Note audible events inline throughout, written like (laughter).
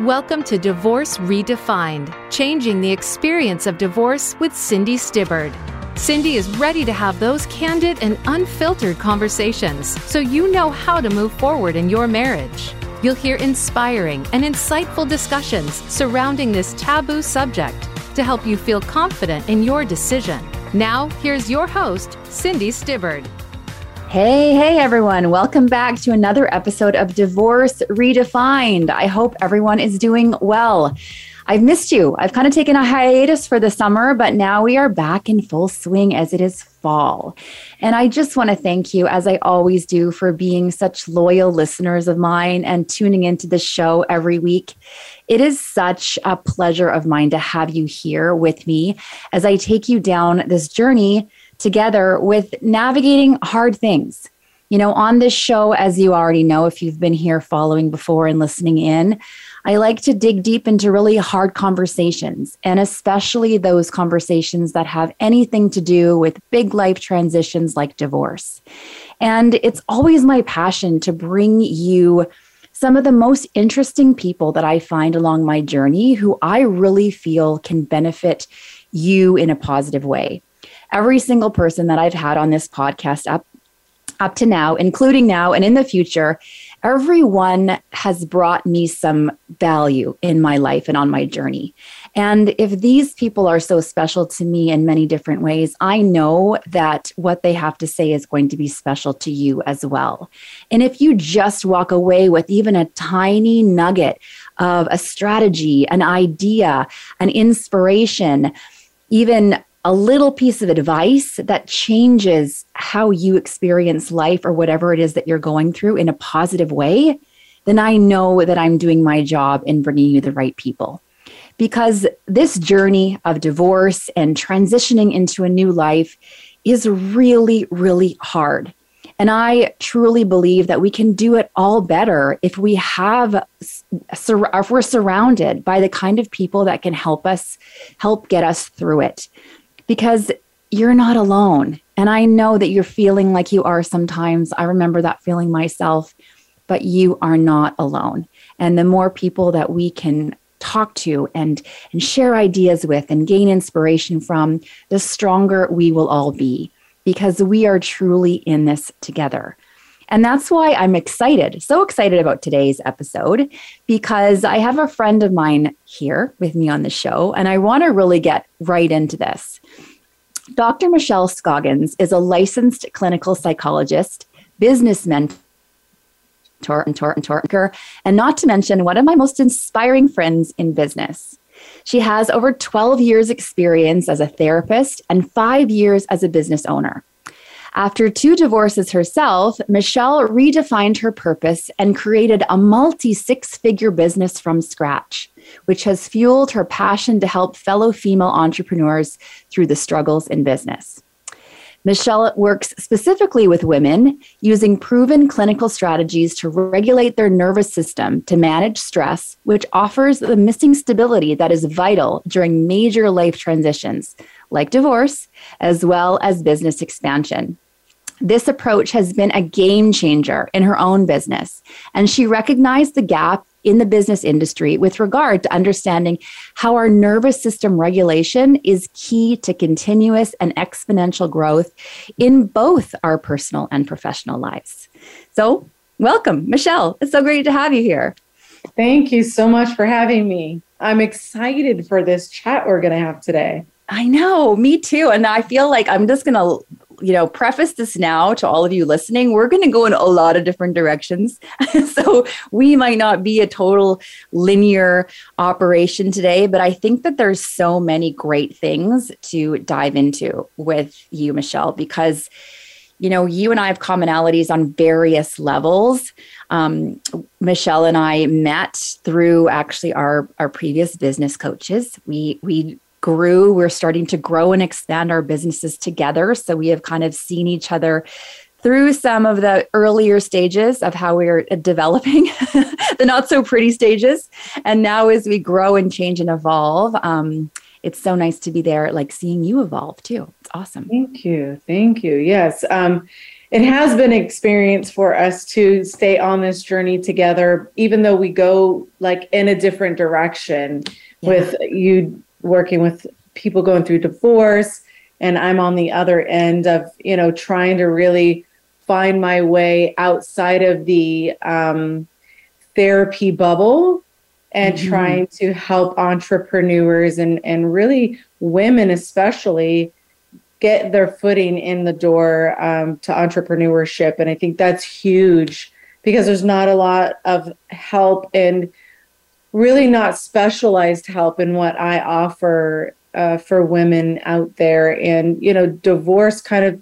Welcome to Divorce Redefined, changing the experience of divorce with Cindy Stibbard. Cindy is ready to have those candid and unfiltered conversations so you know how to move forward in your marriage. You'll hear inspiring and insightful discussions surrounding this taboo subject to help you feel confident in your decision. Now, here's your host, Cindy Stibbard. Hey, hey, everyone. Welcome back to another episode of Divorce Redefined. I hope everyone is doing well. I've missed you. I've kind of taken a hiatus for the summer, but now we are back in full swing as it is fall. And I just want to thank you, as I always do, for being such loyal listeners of mine and tuning into the show every week. It is such a pleasure of mine to have you here with me as I take you down this journey together with navigating hard things. You know, on this show, as you already know, if you've been here following before and listening in, I like to dig deep into really hard conversations, and especially those conversations that have anything to do with big life transitions like divorce. And it's always my passion to bring you some of the most interesting people that I find along my journey who I really feel can benefit you in a positive way every single person that I've had on this podcast up up to now, including now and in the future, everyone has brought me some value in my life and on my journey. And if these people are so special to me in many different ways, I know that what they have to say is going to be special to you as well. And if you just walk away with even a tiny nugget of a strategy, an idea, an inspiration, even a little piece of advice that changes how you experience life or whatever it is that you're going through in a positive way, then I know that I'm doing my job in bringing you the right people. Because this journey of divorce and transitioning into a new life is really, really hard. And I truly believe that we can do it all better if we have, if we're surrounded by the kind of people that can help us, help get us through it because you're not alone. And I know that you're feeling like you are sometimes. I remember that feeling myself, but you are not alone. And the more people that we can talk to and and share ideas with and gain inspiration from, the stronger we will all be because we are truly in this together. And that's why I'm excited, so excited about today's episode, because I have a friend of mine here with me on the show, and I want to really get right into this. Dr. Michelle Scoggins is a licensed clinical psychologist, business mentor, and mentor, and not to mention one of my most inspiring friends in business. She has over 12 years' experience as a therapist and five years as a business owner. After two divorces herself, Michelle redefined her purpose and created a multi six figure business from scratch, which has fueled her passion to help fellow female entrepreneurs through the struggles in business. Michelle works specifically with women using proven clinical strategies to regulate their nervous system to manage stress, which offers the missing stability that is vital during major life transitions like divorce, as well as business expansion. This approach has been a game changer in her own business, and she recognized the gap in the business industry with regard to understanding how our nervous system regulation is key to continuous and exponential growth in both our personal and professional lives. So, welcome, Michelle. It's so great to have you here. Thank you so much for having me. I'm excited for this chat we're going to have today. I know, me too. And I feel like I'm just going to you know, preface this now to all of you listening. We're going to go in a lot of different directions. (laughs) so we might not be a total linear operation today, but I think that there's so many great things to dive into with you, Michelle, because you know, you and I have commonalities on various levels. Um, Michelle and I met through actually our our previous business coaches. We we grew. We're starting to grow and expand our businesses together. So we have kind of seen each other through some of the earlier stages of how we're developing, (laughs) the not so pretty stages. And now, as we grow and change and evolve, um, it's so nice to be there, like seeing you evolve too. It's awesome. Thank you. Thank you. Yes. Um, it has been an experience for us to stay on this journey together, even though we go like in a different direction yeah. with you working with people going through divorce and I'm on the other end of, you know, trying to really find my way outside of the um, therapy bubble and mm-hmm. trying to help entrepreneurs and, and really women especially get their footing in the door um, to entrepreneurship and i think that's huge because there's not a lot of help and really not specialized help in what i offer uh, for women out there and you know divorce kind of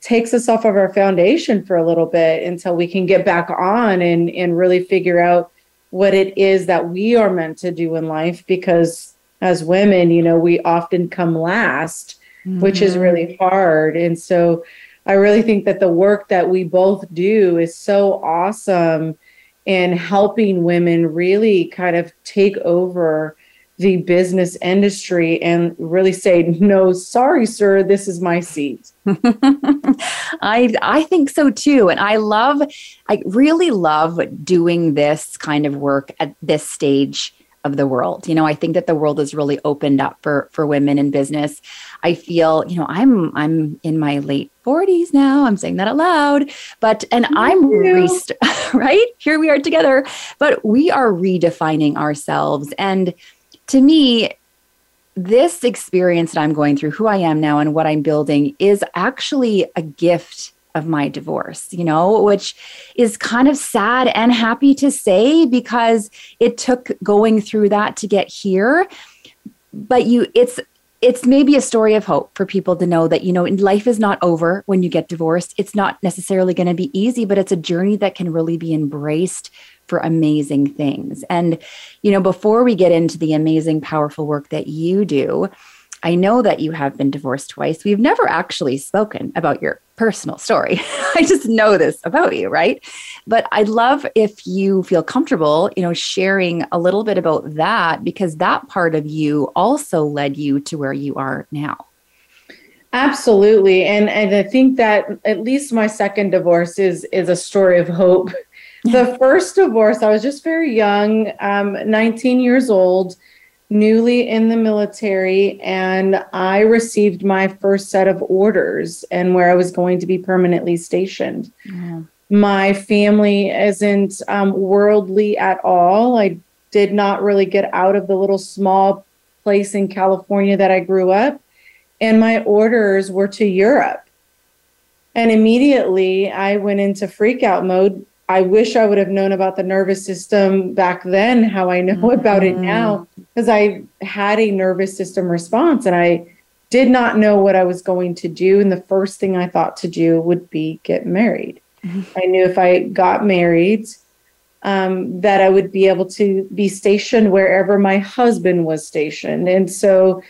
takes us off of our foundation for a little bit until we can get back on and and really figure out what it is that we are meant to do in life because as women you know we often come last mm-hmm. which is mm-hmm. really hard and so i really think that the work that we both do is so awesome in helping women really kind of take over the business industry and really say no sorry sir this is my seat. (laughs) I i think so too. And i love i really love doing this kind of work at this stage of the world. You know i think that the world is really opened up for for women in business. I feel you know i'm i'm in my late 40s now. I'm saying that out loud but and i'm rest- (laughs) right? Here we are together but we are redefining ourselves. And to me, this experience that I'm going through, who I am now and what I'm building, is actually a gift of my divorce, you know, which is kind of sad and happy to say because it took going through that to get here. But you, it's, it's maybe a story of hope for people to know that you know life is not over when you get divorced it's not necessarily going to be easy but it's a journey that can really be embraced for amazing things. And, you know, before we get into the amazing, powerful work that you do, I know that you have been divorced twice. We've never actually spoken about your personal story. (laughs) I just know this about you, right? But I'd love if you feel comfortable, you know, sharing a little bit about that because that part of you also led you to where you are now. Absolutely. And and I think that at least my second divorce is is a story of hope (laughs) the (laughs) first divorce, I was just very young, um, 19 years old, newly in the military, and I received my first set of orders and where I was going to be permanently stationed. My family isn't um, worldly at all. I did not really get out of the little small place in California that I grew up, and my orders were to Europe. And immediately I went into freak out mode I wish I would have known about the nervous system back then, how I know mm-hmm. (laughs) about it now, because I had a nervous system response and I did not know what I was going to do. And the first thing I thought to do would be get married. Mm-hmm. (laughs) I knew if I got married, um, that I would be able to be stationed wherever my husband was stationed. And so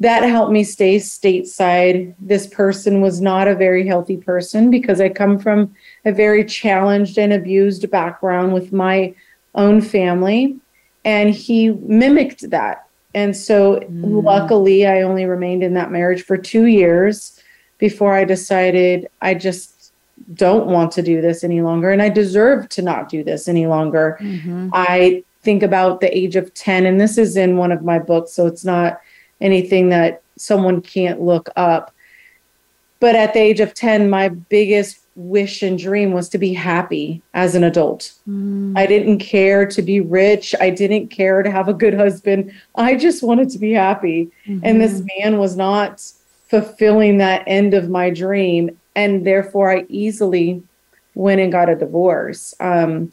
that helped me stay stateside. This person was not a very healthy person because I come from a very challenged and abused background with my own family. And he mimicked that. And so, mm. luckily, I only remained in that marriage for two years before I decided I just don't want to do this any longer. And I deserve to not do this any longer. Mm-hmm. I think about the age of 10, and this is in one of my books, so it's not anything that someone can't look up. But at the age of 10, my biggest wish and dream was to be happy as an adult. Mm. I didn't care to be rich. I didn't care to have a good husband. I just wanted to be happy. Mm-hmm. And this mm-hmm. man was not fulfilling that end of my dream. And therefore, I easily went and got a divorce. Um,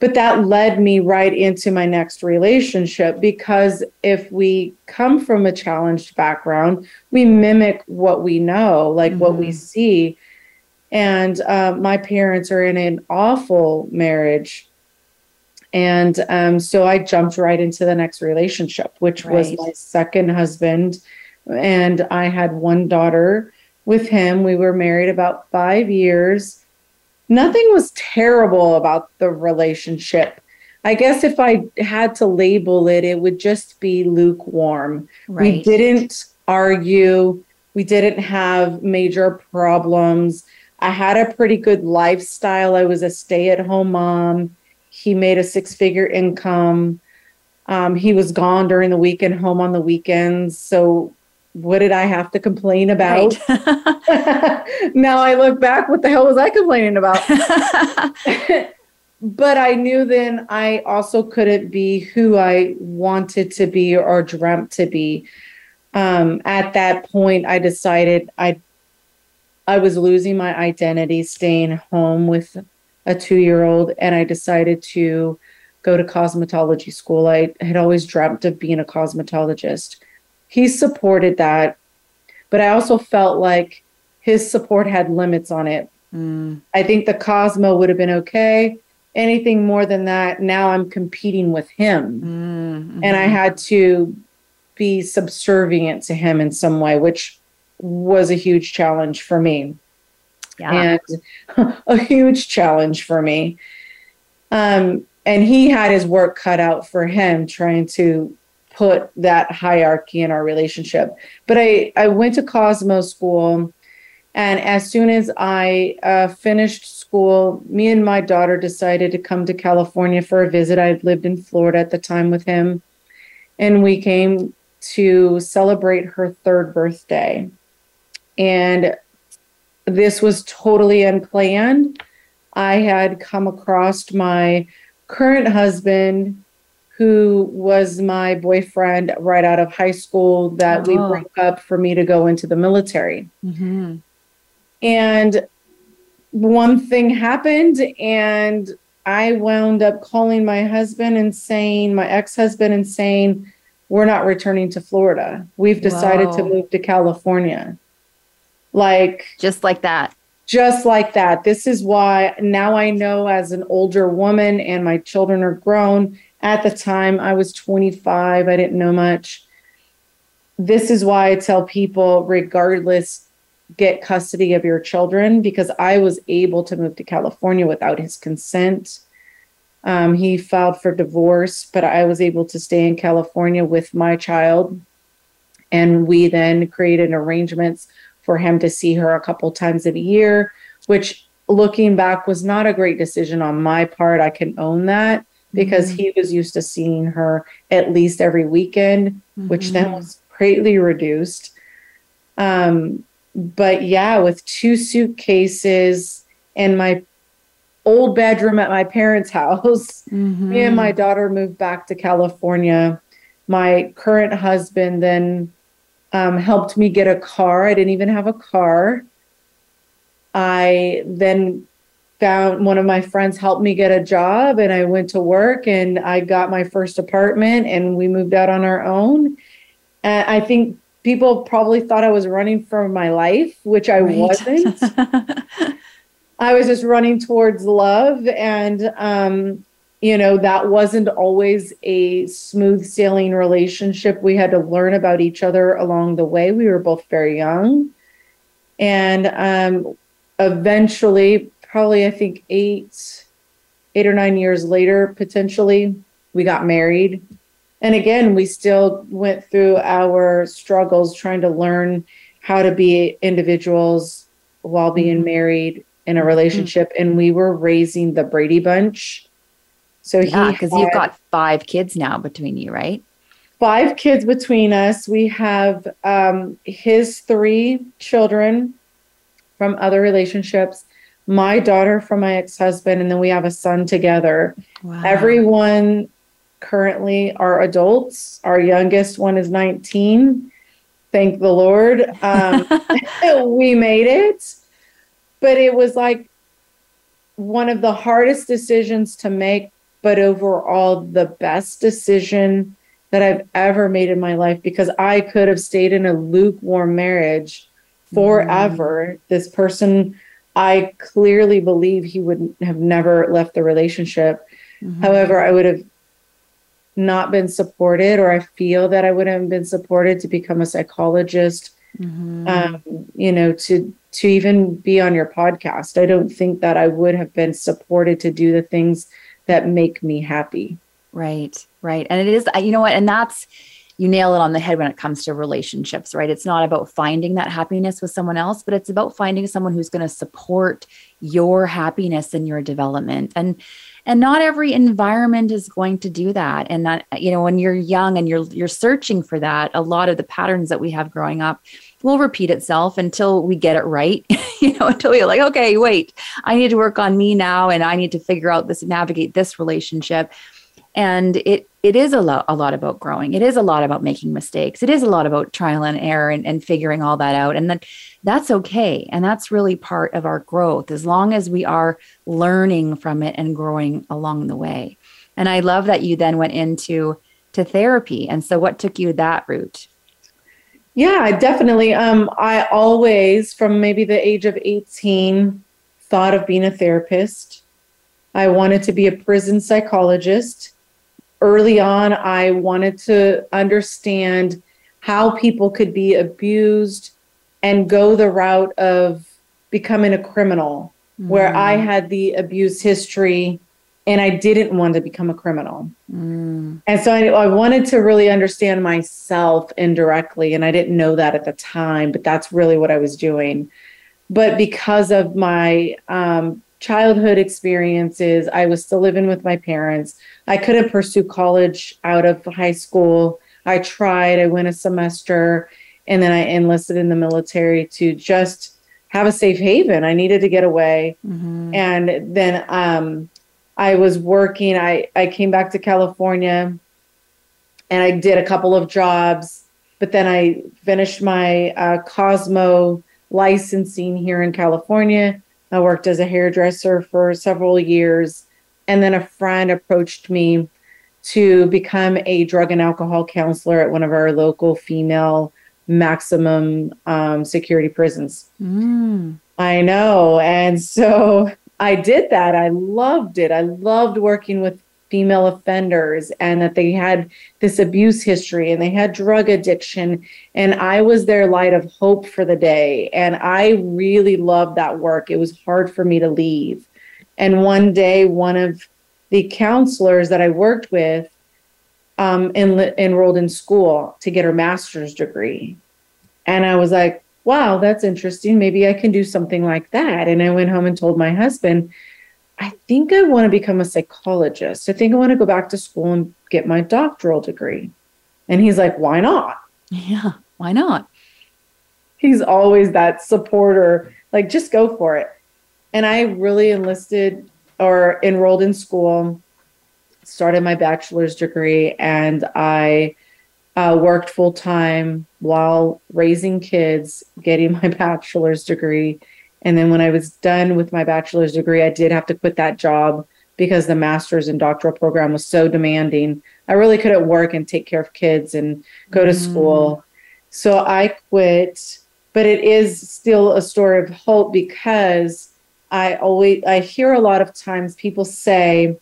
but that led me right into my next relationship because if we come from a challenged background, we mimic what we know, like mm-hmm. what we mm-hmm. see. And uh, my parents are in an awful marriage. And um, so I jumped right into the next relationship, which right. was my second husband. And I had one daughter with him. We were married about five years nothing was terrible about the relationship. I guess if I had to label it, it would just be lukewarm. Right. We didn't argue. We didn't have major problems. I had a pretty good lifestyle. I was a stay at home mom. He made a six figure income. Um, he was gone during the week and home on the weekends. So, what did I have to complain about? Right. (laughs) (laughs) now I look back, what the hell was I complaining about? (laughs) but I knew then I also couldn't be who I wanted to be or dreamt to be. Um, at that point, I decided I I was losing my identity, staying home with a two year old, and I decided to go to cosmetology school. I had always dreamt of being a cosmetologist. He supported that, but I also felt like his support had limits on it. Mm. I think the Cosmo would have been okay anything more than that, now I'm competing with him. Mm-hmm. And I had to be subservient to him in some way, which was a huge challenge for me. Yeah. And (laughs) a huge challenge for me. Um, and he had his work cut out for him trying to put that hierarchy in our relationship. But I, I went to Cosmo school and as soon as I uh, finished school, me and my daughter decided to come to California for a visit. I had lived in Florida at the time with him. And we came to celebrate her third birthday. And this was totally unplanned. I had come across my current husband, who was my boyfriend right out of high school, that oh. we broke up for me to go into the military. Mm-hmm. And one thing happened, and I wound up calling my husband and saying, my ex husband, and saying, we're not returning to Florida. We've decided Whoa. to move to California. Like, just like that. Just like that. This is why now I know as an older woman and my children are grown. At the time, I was 25, I didn't know much. This is why I tell people, regardless get custody of your children because I was able to move to California without his consent. Um, he filed for divorce, but I was able to stay in California with my child. And we then created arrangements for him to see her a couple times a year, which looking back was not a great decision on my part. I can own that because mm-hmm. he was used to seeing her at least every weekend, mm-hmm. which then mm-hmm. was greatly reduced. Um, but yeah, with two suitcases and my old bedroom at my parents' (laughs) house, mm-hmm. me and my daughter moved back to California. My current husband then um, helped me get a car. I didn't even have a car. I then found one of my friends helped me get a job and I went to work and I got my first apartment and we moved out on our own. And I think people probably thought I was running for my life, which I right. wasn't. (laughs) I was just running towards love. And, um, you know, that wasn't always a smooth sailing relationship. We had to learn about each other along the way. We were both very young. And um, eventually, probably, I think eight, eight or nine years later, potentially, we got married and again, we still went through our struggles trying to learn how to be individuals while being mm-hmm. married in a relationship. Mm-hmm. And we were raising the Brady Bunch. So yeah, because you've got five kids now between you, right? Five kids between us. We have um, his three children from other relationships, my daughter from my ex husband, and then we have a son together. Wow. Everyone currently are adults. Our youngest one is 19. Thank the Lord. Um, (laughs) (laughs) we made it. But it was like one of the hardest decisions to make, but overall the best decision that I've ever made in my life because I could have stayed in a lukewarm marriage forever. Mm. This person, I clearly believe he would have never left the relationship. Mm-hmm. However, I would have not been supported or I feel that I wouldn't have been supported to become a psychologist, mm-hmm. um, you know, to to even be on your podcast. I don't think that I would have been supported to do the things that make me happy. Right, right. And it is, you know what, and that's you nail it on the head when it comes to relationships, right? It's not about finding that happiness with someone else, but it's about finding someone who's going to support your happiness and your development. And and not every environment is going to do that. And that you know, when you're young and you're you're searching for that, a lot of the patterns that we have growing up will repeat itself until we get it right. (laughs) you know, until you're like, okay, wait, I need to work on me now and I need to figure out this navigate this relationship. And it it is a lot a lot about growing. It is a lot about making mistakes. It is a lot about trial and error and, and figuring all that out. And then that's okay. And that's really part of our growth as long as we are learning from it and growing along the way. And i love that you then went into to therapy. And so what took you that route yeah definitely um i always from maybe the age of 18 thought of being a therapist i wanted to be a prison psychologist early on, I wanted to understand how people could be abused and go the route of becoming a criminal, mm. where I had the abuse history and I didn't want to become a criminal. Mm. And so I, I, wanted to really understand myself indirectly. And I didn't know that at the time, but that's really what I was doing. But because of my um, childhood experiences. I was still living with my parents. I couldn't pursue college out of high school. I tried, I went a semester, and then I enlisted in the military to just have a safe haven. I needed to get away. Mm-hmm. And then um, I was working, I, I came back to California and I did a couple of jobs, but then I finished my uh, Cosmo licensing here in California I worked as a hairdresser for several years. And then a friend approached me to become a drug and alcohol counselor at one of our local female maximum um, security prisons. Mm. I know. And so I did that. I loved it. I loved working with female offenders and that they had this abuse history and they had drug addiction. And I was their light of hope for the day. And I really loved that work. It was hard for me to leave. And one day, one of the counselors that I worked with um, en- enrolled in school to get her master's degree. And I was like, wow, that's interesting. Maybe I can do something like that. And I went home and told my husband, I think I want to become a psychologist. I think I want to go back to school and get my doctoral degree. And he's like, why not? Yeah, why not? He's always that supporter, like, just go for it. And I really enlisted or enrolled in school, started my bachelor's degree, and I uh, worked full time while raising kids, getting (laughs) my bachelor's degree and then when I was done with my bachelor's degree, I did have to quit that job because the master's and doctoral program was so demanding. I really couldn't work and take care of kids and go to mm. school. So I quit, but it is still a story of hope because I always I hear a lot of times people say,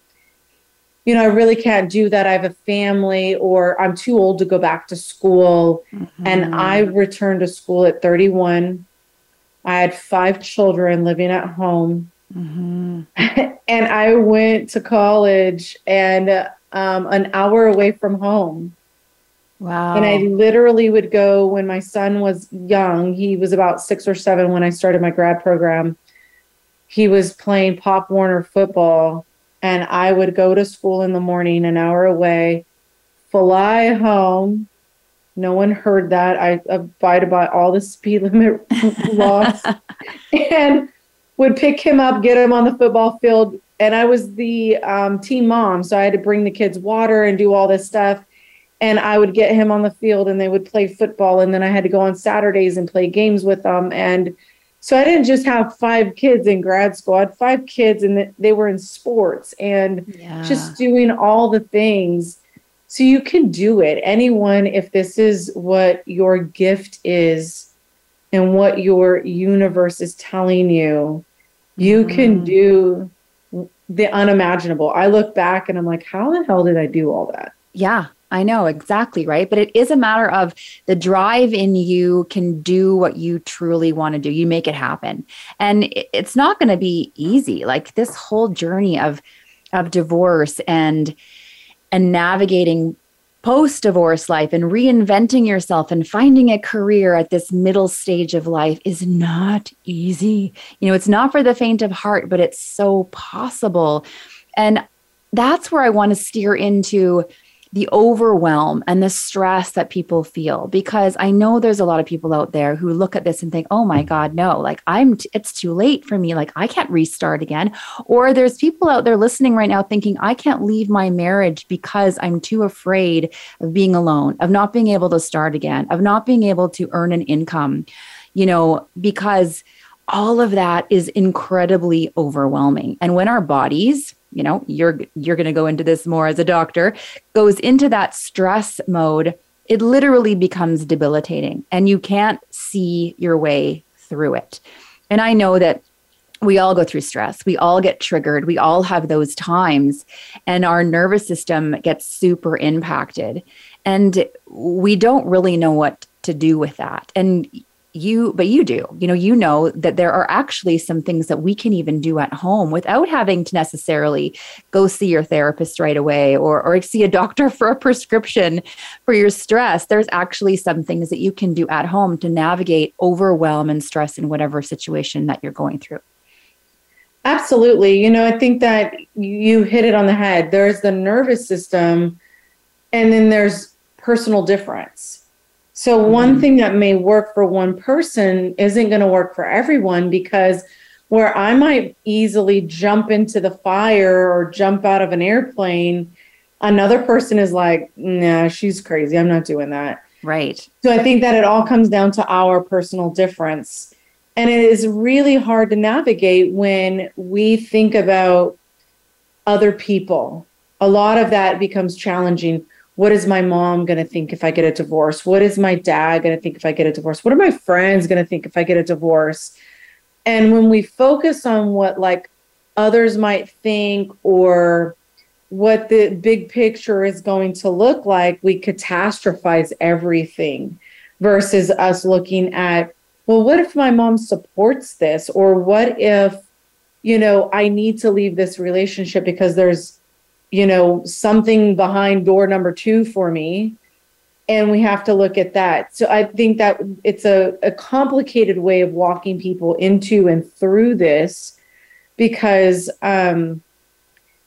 you know, I really can't do that. I have a family or I'm too old to go back to school. Mm-hmm. And I returned to school at 31 I had five children living at home. Mm-hmm. (laughs) and I went to college and um, an hour away from home. Wow. And I literally would go when my son was young. He was about six or seven when I started my grad program. He was playing Pop Warner football, and I would go to school in the morning, an hour away, fly home, no one heard that. I abided by all the speed (laughs) limit laws (laughs) and would pick him up, get him on the football field. And I was the um, team mom. So I had to bring the kids water and do all this stuff. And I would get him on the field and they would play football. And then I had to go on Saturdays and play games with them. And so I didn't just have five kids in grad school. I had five kids and they were in sports and yeah. just doing all the things so you can do it. Anyone, if this is what your gift is and what your universe is telling you, you mm. can do the unimaginable. I look back and I'm like, how the hell did I do all that? Yeah, I know exactly right. But it is a matter of the drive in you can do what you truly want to do. You make it happen. And it's not going to be easy. Like this whole journey of of divorce and and navigating post divorce life and reinventing yourself and finding a career at this middle stage of life is not easy. You know, it's not for the faint of heart, but it's so possible. And that's where I want to steer into the overwhelm and the stress that people feel because I know there's a lot of people out there who look at this and think, "Oh my god, no, like I'm t- it's too late for me, like I can't restart again." Or there's people out there listening right now thinking, "I can't leave my marriage because I'm too afraid of being alone, of not being able to start again, of not being able to earn an income." You know, because all of that is incredibly overwhelming. And when our bodies you know you're you're going to go into this more as a doctor goes into that stress mode it literally becomes debilitating and you can't see your way through it. And i know that we all go through stress. We all get triggered. We all have those times and our nervous system gets super impacted. And we don't really know what to do with that. And you but you do. You know you know that there are actually some things that we can even do at home without having to necessarily go see your therapist right away or or see a doctor (laughs) for a prescription for your stress. There's actually some things that you can do at home to navigate overwhelm and stress in whatever situation that you're going through. Absolutely. You know i think that you hit it on the head. There's the nervous system and then there's personal difference so, one mm-hmm. thing that may work for one person isn't going to work for everyone because where I might easily jump into the fire or jump out of an airplane, another person is like, nah, she's crazy. I'm not doing that. Right. So, I think that it all comes down to our personal difference. And it is really hard to navigate when we think about other people. A lot of that becomes challenging what is my mom going to think if I get a divorce? What is my dad going to think if I get a divorce? What are my friends going to think if I get a divorce? And when we focus on what like others might think or what the big picture is going to look like, we catastrophize everything versus us looking at, well, what if my mom supports this? Or what if, you know, I need to leave this relationship because there's you know, something behind door number two for me. And we have to look at that. So I think that it's a, a complicated way of walking people into and through this because um,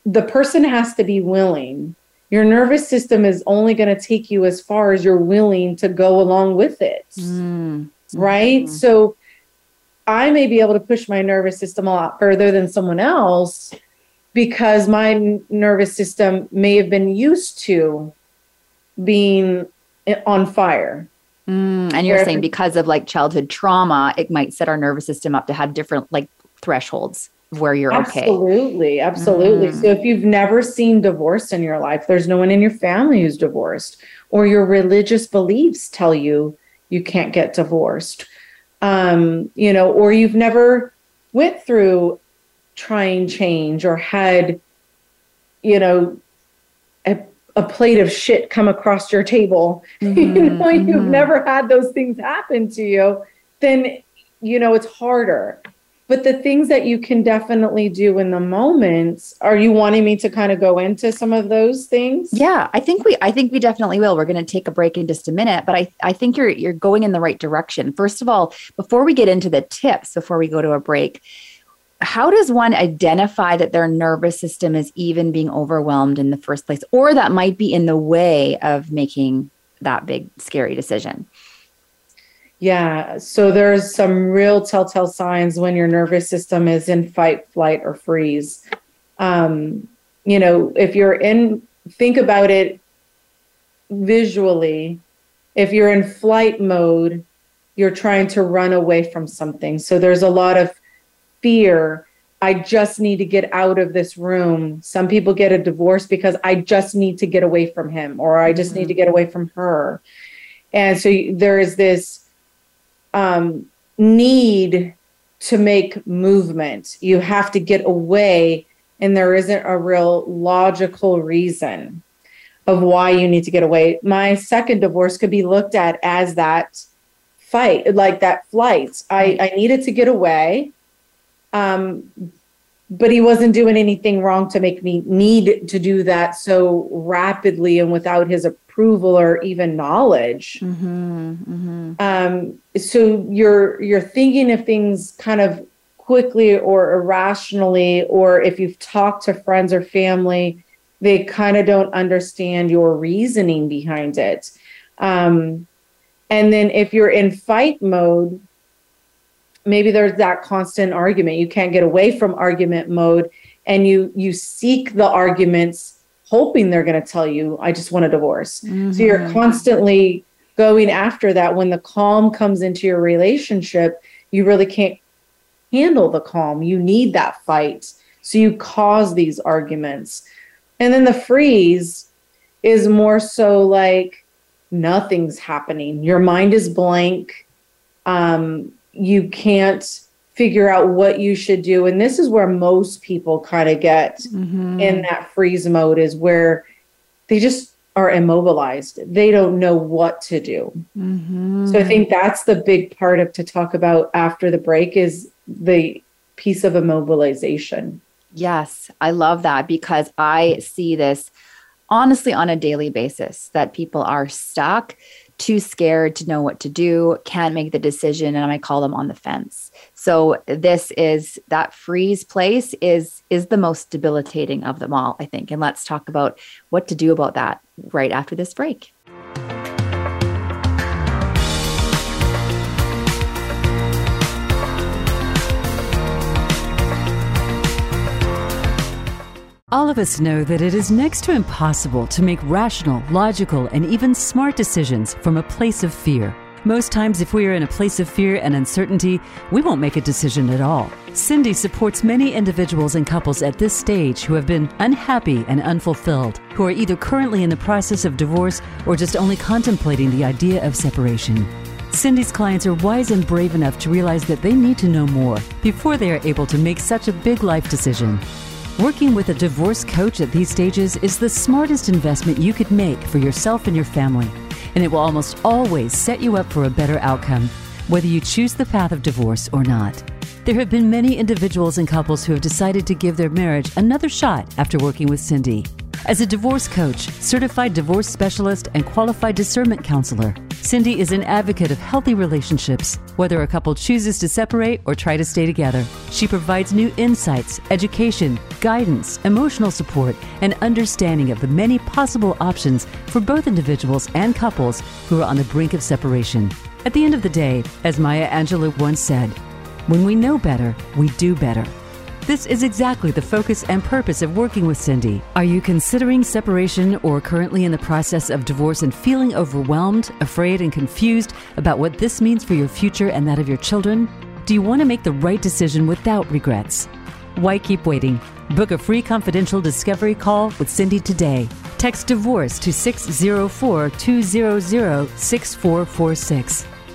the person has to be willing. Your nervous system is only going to take you as far as you're willing to go along with it. Mm. Right. Mm-hmm. So I may be able to push my nervous system a lot further than someone else because my nervous system may have been used to being on fire. Mm, and you're saying because of like childhood trauma, it might set our nervous system up to have different like thresholds where you're absolutely, okay. Absolutely. Absolutely. Mm. So if you've never seen divorce in your life, there's no one in your family who's divorced, or your religious beliefs tell you you can't get divorced. Um, you know, or you've never went through trying change or had, you know, a, a plate of shit come across your table, (laughs) mm-hmm, you know, mm-hmm. you've never had those things happen to you, then, you know, it's harder. But the things that you can definitely do in the moment, are you wanting me to kind of go into some of those things? Yeah, I think we I think we definitely will. We're going to take a break in just a minute, but I I think you're you're going in the right direction. First of all, before we get into the tips, before we go to a break, how does one identify that their nervous system is even being overwhelmed in the first place or that might be in the way of making that big scary decision? Yeah so there's some real telltale signs when your nervous system is in fight flight or freeze. Um, you know if you're in think about it visually. If you're in flight mode you're trying to run away from something. So there's a lot of fear I just need to get out of this room. Some people get a divorce because I just need to get away from him or I just mm-hmm. need to get away from her. And so there is this um, need to make movement. You have to get away, and there isn't a real logical reason of why you need to get away. My second divorce could be looked at as that fight, like that flight. I, I needed to get away um, but he wasn't doing anything wrong to make me need to do that so rapidly and without his approval or even knowledge. Mm-hmm, mm-hmm. Um, so you're you're thinking of things kind of quickly or irrationally, or if you've talked to friends or family, they kind of don't understand your reasoning behind it. Um, and then if you're in fight mode, maybe there's that constant argument. You can't get away from argument mode and you you seek the arguments hoping they're going to tell you i just want a divorce. Mm-hmm. so you're mm-hmm. constantly going after that. When the calm comes into your relationship you really can't handle the calm. You need that fight. So you cause these arguments. And then the freeze is more so like nothing's happening. Your mind is blank. Um you can't figure out what you should do and this is where most people kind of get mm-hmm. in that freeze mode is where they just are immobilized they don't know what to do mm-hmm. so i think that's the big part of to talk about after the break is the piece of immobilization yes i love that because i see this honestly on a daily basis that people are stuck too scared to know what to do, can't make the decision, and I call them on the fence. So this is that freeze place is is the most debilitating of them all, I think. And let's talk about what to do about that right after this break. All of us know that it is next to impossible to make rational, logical, and even smart decisions from a place of fear. Most times, if we are in a place of fear and uncertainty, we won't make a decision at all. Cindy supports many individuals and couples at this stage who have been unhappy and unfulfilled, who are either currently in the process of divorce or just only contemplating the idea of separation. Cindy's clients are wise and brave enough to realize that they need to know more before they are able to make such a big life decision. Working with a divorce coach at these stages is the smartest investment you could make for yourself and your family, and it will almost always set you up for a better outcome, whether you choose the path of divorce or not. There have been many individuals and couples who have decided to give their marriage another shot after working with Cindy. As a divorce coach, certified divorce specialist, and qualified discernment counselor, Cindy is an advocate of healthy relationships, whether a couple chooses to separate or try to stay together. She provides new insights, education, guidance, emotional support, and understanding of the many possible options for both individuals and couples who are on the brink of separation. At the end of the day, as Maya Angelou once said, when we know better, we do better. This is exactly the focus and purpose of working with Cindy. Are you considering separation or currently in the process of divorce and feeling overwhelmed, afraid, and confused about what this means for your future and that of your children? Do you want to make the right decision without regrets? Why keep waiting? Book a free confidential discovery call with Cindy today. Text divorce to 604 200 6446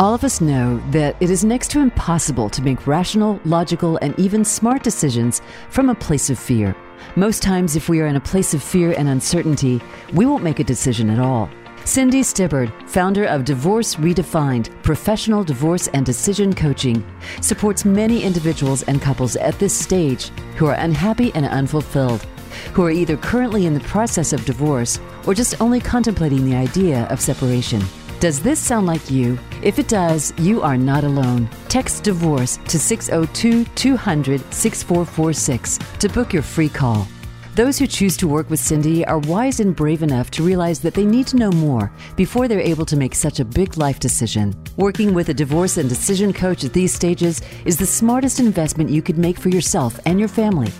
All of us know that it is next to impossible to make rational, logical, and even smart decisions from a place of fear. Most times, if we are in a place of fear and uncertainty, we won't make a decision at all. Cindy Stibbard, founder of Divorce Redefined, professional divorce and decision coaching, supports many individuals and couples at this stage who are unhappy and unfulfilled, who are either currently in the process of divorce or just only contemplating the idea of separation. Does this sound like you? If it does, you are not alone. Text divorce to 602 200 6446 to book your free call. Those who choose to work with Cindy are wise and brave enough to realize that they need to know more before they're able to make such a big life decision. Working with a divorce and decision coach at these stages is the smartest investment you could make for yourself and your family.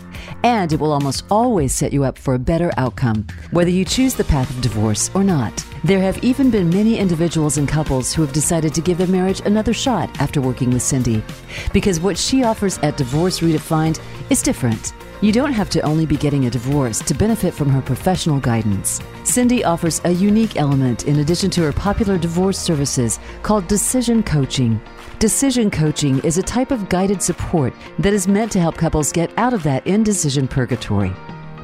And it will almost always set you up for a better outcome, whether you choose the path of divorce or not. There have even been many individuals and couples who have decided to give their marriage another shot after working with Cindy. Because what she offers at Divorce Redefined is different. You don't have to only be getting a divorce to benefit from her professional guidance. Cindy offers a unique element in addition to her popular divorce services called decision coaching. Decision coaching is a type of guided support that is meant to help couples get out of that indecision purgatory.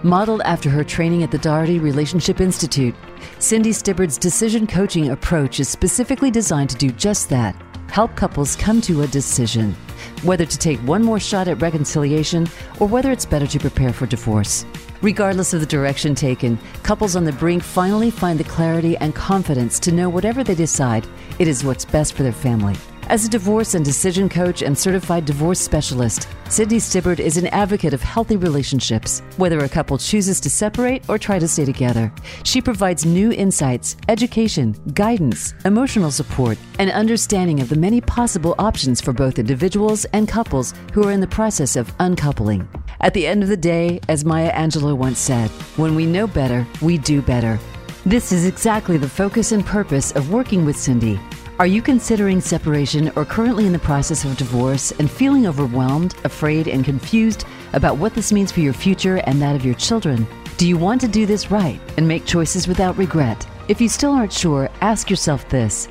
Modeled after her training at the Doherty Relationship Institute, Cindy Stibbard's decision coaching approach is specifically designed to do just that help couples come to a decision, whether to take one more shot at reconciliation or whether it's better to prepare for divorce. Regardless of the direction taken, couples on the brink finally find the clarity and confidence to know whatever they decide, it is what's best for their family. As a divorce and decision coach and certified divorce specialist, Cindy Stibbard is an advocate of healthy relationships, whether a couple chooses to separate or try to stay together. She provides new insights, education, guidance, emotional support, and understanding of the many possible options for both individuals and couples who are in the process of uncoupling. At the end of the day, as Maya Angelou once said, when we know better, we do better. This is exactly the focus and purpose of working with Cindy. Are you considering separation or currently in the process of divorce and feeling overwhelmed, afraid, and confused about what this means for your future and that of your children? Do you want to do this right and make choices without regret? If you still aren't sure, ask yourself this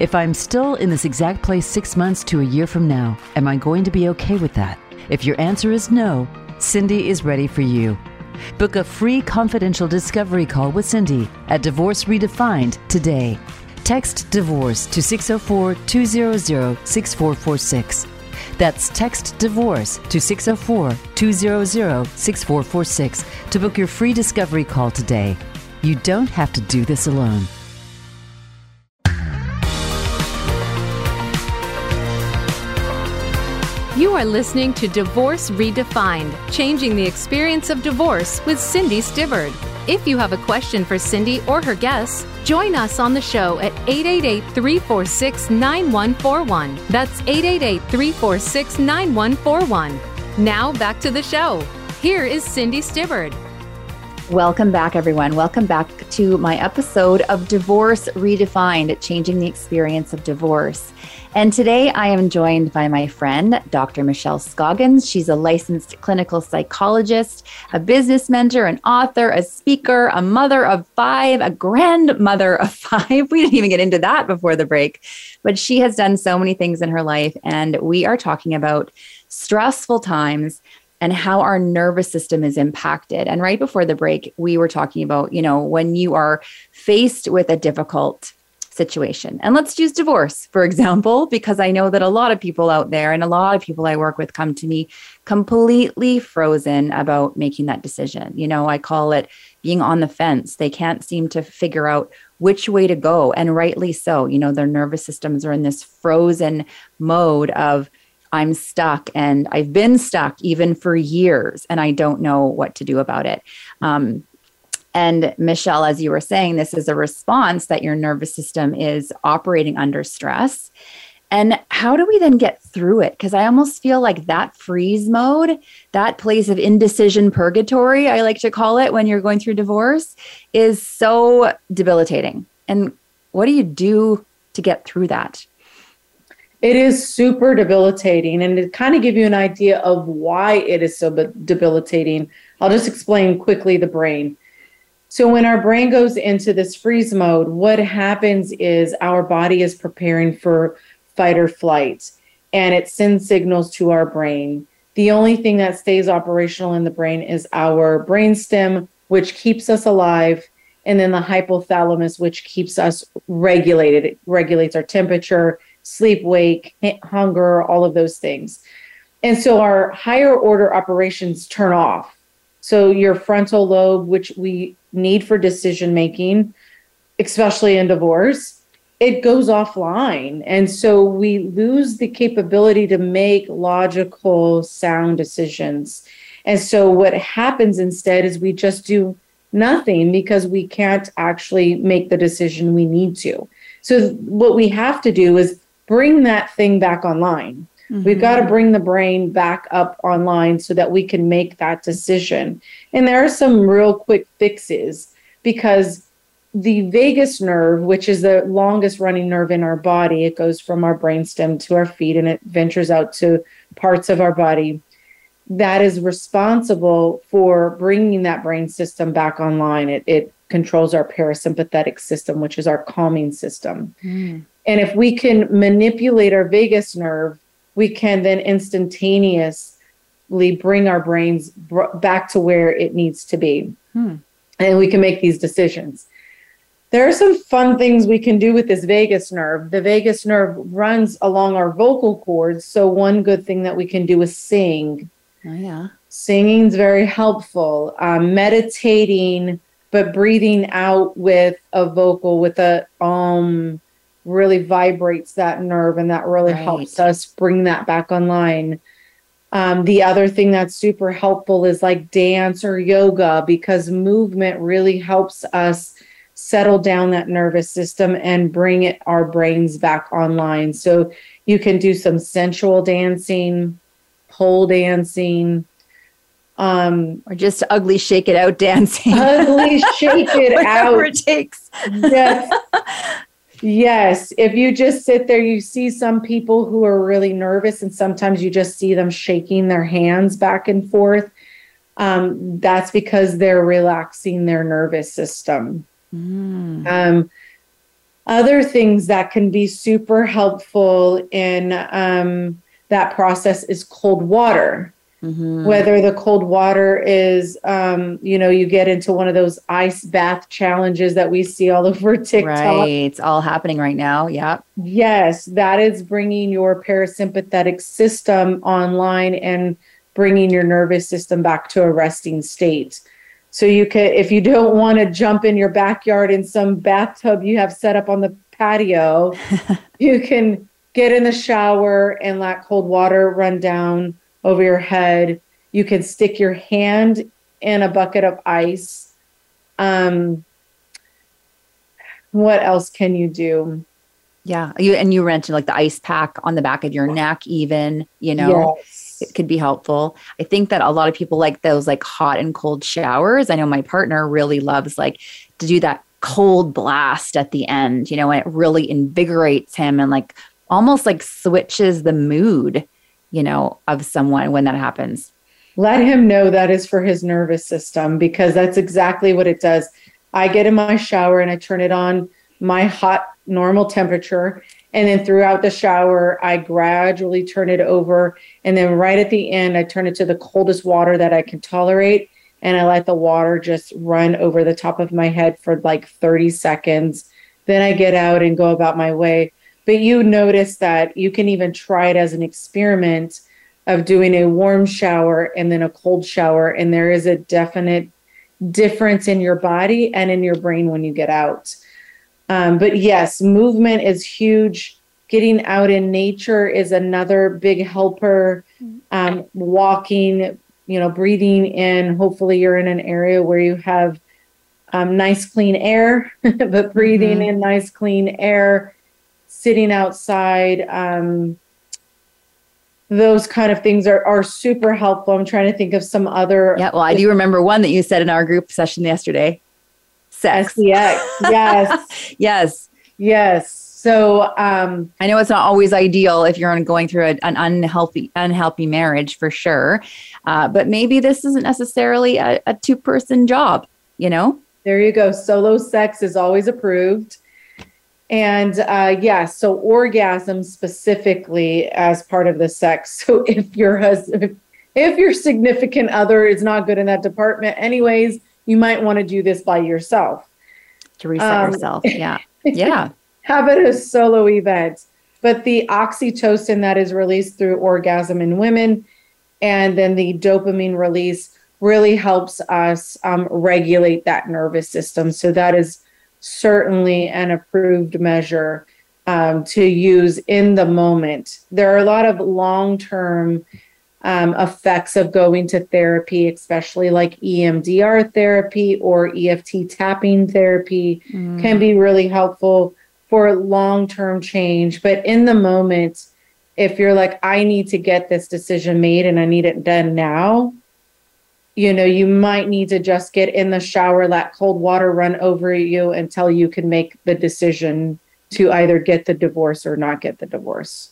If I'm still in this exact place six months to a year from now, am I going to be okay with that? If your answer is no, Cindy is ready for you. Book a free confidential discovery call with Cindy at Divorce Redefined today. Text divorce to 604 200 6446. That's text divorce to 604 200 6446 to book your free discovery call today. You don't have to do this alone. You are listening to Divorce Redefined Changing the Experience of Divorce with Cindy Stibbard. If you have a question for Cindy or her guests, join us on the show at 888 346 9141. That's 888 346 9141. Now back to the show. Here is Cindy Stibbard. Welcome back, everyone. Welcome back to my episode of Divorce Redefined Changing the Experience of Divorce. And today I am joined by my friend, Dr. Michelle Scoggins. She's a licensed clinical psychologist, a business mentor, an author, a speaker, a mother of five, a grandmother of (laughs) five. We didn't even get into that before the break, but she has done so many things in her life. And we are talking about stressful times and how our nervous system is impacted. And right before the break, we were talking about, you know, when you are faced with a difficult situation. And let's use divorce, for (laughs) example, because I know that a lot of people out there and a lot of people I work with come to me completely frozen about making that decision. You know, I call it being on the fence. They can't seem to figure out which way to go, and rightly so. You know, their nervous systems are in this frozen mode of, I'm stuck and I've been stuck even for years and I don't know what to do about it. Um, and Michelle, as you were saying, this is a response that your nervous system is operating under stress. And how do we then get through it? Because I almost feel like that freeze mode, that place of indecision purgatory, I like to call it when you're going through divorce, is so debilitating. And what do you do to get through that? It is super debilitating. And to kind of give you an idea of why it is so debilitating, I'll just explain quickly the brain. So when our brain goes into this freeze mode, what happens is our body is preparing for fight or flight and it sends signals to our brain. The only thing that stays operational in the brain is our brainstem, which keeps us alive, and then the hypothalamus, which keeps us regulated. It regulates our temperature, sleep, wake, hunger, all of those things. And so our higher order operations turn off. So your frontal lobe, which we need for decision making, especially in divorce, it goes offline. And so we lose the capability to make logical, sound decisions. And so what happens instead is we just do nothing because we can't actually make the decision we need to. So what we have to do is bring that thing back online. Mm-hmm. We've got to bring the brain back up online so that we can make that decision. And there are some real quick fixes because the vagus nerve, which is the longest running nerve in our body, it goes from our brainstem to our feet and it ventures out to parts of our body. that is responsible for bringing that brain system back online. It, it controls our parasympathetic system, which is our calming system. Mm. And if we can manipulate our vagus nerve, we can then instantaneously bring our brains br- back to where it needs to be. Hmm. And we can make these decisions. There are some fun things we can do with this vagus nerve. The vagus nerve runs along our vocal cords. So, one good thing that we can do is sing. Oh, yeah. Singing is very helpful. Um, meditating, but breathing out with a vocal, with a um, really vibrates that nerve and that really right. helps us bring that back online. Um, the other thing that's super helpful is like dance or yoga because movement really helps us settle down that nervous system and bring it our brains back online. So you can do some sensual dancing, pole dancing, um or just ugly shake it out dancing ugly shake it (laughs) out it takes yes (laughs) Yes. If you just sit there, you see some people who are really nervous, and sometimes you just see them shaking their hands back and forth. Um, that's because they're relaxing their nervous system. Mm. Um, other things that can be super helpful in um, that process is cold water. Mm-hmm. Whether the cold water is, um, you know, you get into one of those ice bath challenges that we see all (laughs) over TikTok. Right. It's all happening right now. Yeah. Yes. That is bringing your parasympathetic system online and bringing your nervous system back to a resting state. So you could, if you don't (laughs) want to jump in your backyard in some bathtub you have set up on the patio, (laughs) you can get in the shower and let cold water run down over your head. You can stick your hand in a bucket of ice. Um, what else can you do? Yeah, you and you mentioned like the ice pack on the back of your neck, even you know. Yes. It could be helpful. I think that a lot of people like those like hot and cold showers. I know my partner really loves like to do that cold blast at the end, you know, and it really invigorates him and like almost like switches the mood you know, of someone when that happens. Let him know that is for his nervous system because that's exactly what it does. I get in my shower and I turn it on my hot normal temperature. And then throughout the shower, I gradually turn it over. And then right at the end, I turn it to the coldest water that I can tolerate. And I let the water just run over the top of my head for like 30 seconds. Then I get out and go about my way. But you notice that you can even try it as an experiment of doing a warm shower and then a cold shower. And there is a definite difference in your body and in your brain when you get out. Um, but yes, movement is huge. Getting out in nature is another big helper. Um, walking, you know, breathing in. Hopefully, you're in an area where you have um, nice, clean air, (laughs) but breathing mm-hmm. in nice, clean air sitting outside. Um, those kind of things are, are super helpful. I'm trying to think of some other. Yeah, well, I do remember one that you said in our group session yesterday. Sex. Yes. Yes. (laughs) yes. Yes. So um, I know it's not always ideal if you're going through a, an unhealthy unhealthy marriage for sure, uh, but maybe this isn't necessarily a, a two person job. You know. There you go. Solo sex is always approved. And uh, yeah, so orgasm specifically as part of the sex. (laughs) So if your husband, if your significant other is not good in that department, anyways, you might want to do this by yourself to reset um, yourself. (laughs) Yeah, yeah. (laughs) Have it a solo event. But the oxytocin that is released through orgasm in women, and then the dopamine release really helps us um, regulate that nervous system. So that is certainly an approved measure um, to use in the moment. There are a lot of long term um, effects of going to therapy, especially like EMDR therapy or EFT tapping therapy, mm. can be really helpful for long term change. But in the moment, if you're like, I need to get this decision made and I need it done now, you know, you might need to just get in the shower, let cold water run over you until you can make the decision to either get the divorce or not get the divorce.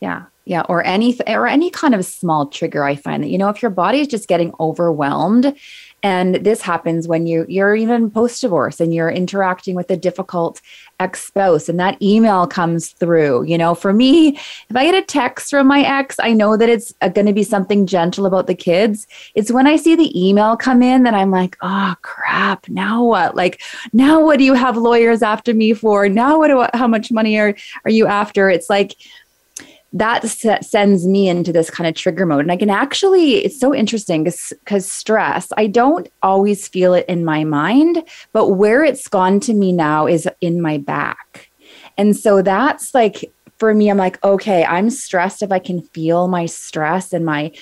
Yeah. Yeah. Or any, or any kind of small trigger. I find that, you know, if your body is just getting overwhelmed and this happens when you you're even post divorce and you're interacting with a difficult ex-spouse and that email comes through. You know, for me, if I get a text from my ex, I know that it's uh, going to be something gentle about the kids. It's when I see the email come in that I'm like, "Oh crap, now what? Like now what do you have lawyers after me for? Now what do, how much money are are you after?" It's like that sends me into this kind of trigger mode. And I can actually, it's so interesting because stress, I don't always feel it in my mind, but where it's gone to me now is in my back. And so that's like, for me, I'm like, okay, I'm stressed if I can feel my stress and my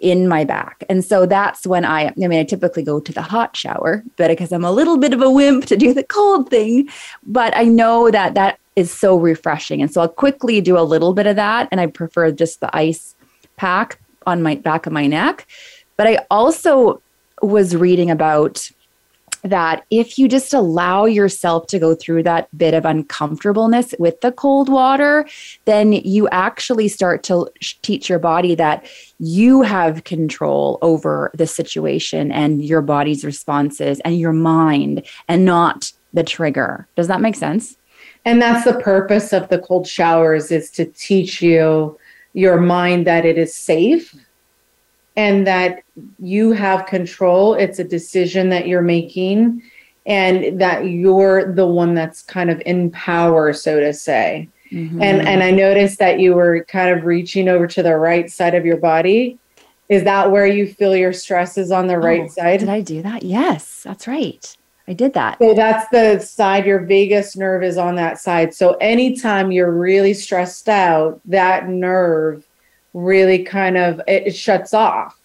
in my back. And so that's when I, I mean, I typically go to the hot shower, but because I'm a little bit of a wimp to do the cold thing, but I know that that is so refreshing. And so I'll quickly do a little bit of that. And I prefer just the ice pack on my back of my neck. But I also was reading about that if you just allow yourself to go through that bit of uncomfortableness with the cold water, then you actually start to teach your body that you have control over the situation and your body's responses and your mind and not the trigger. Does that make sense? And that's the purpose of the cold showers is to teach you your mind that it is safe and that you have control. It's a decision that you're making and that you're the one that's kind of in power, so to say. Mm-hmm. And and I noticed that you were kind of reaching over to the right side of your body. Is that where you feel your stress is on the oh, right side? Did I do that? Yes, that's right. I did that. So that's the side your vagus nerve is on that side. So anytime you're really stressed out, that nerve really kind of it, it shuts off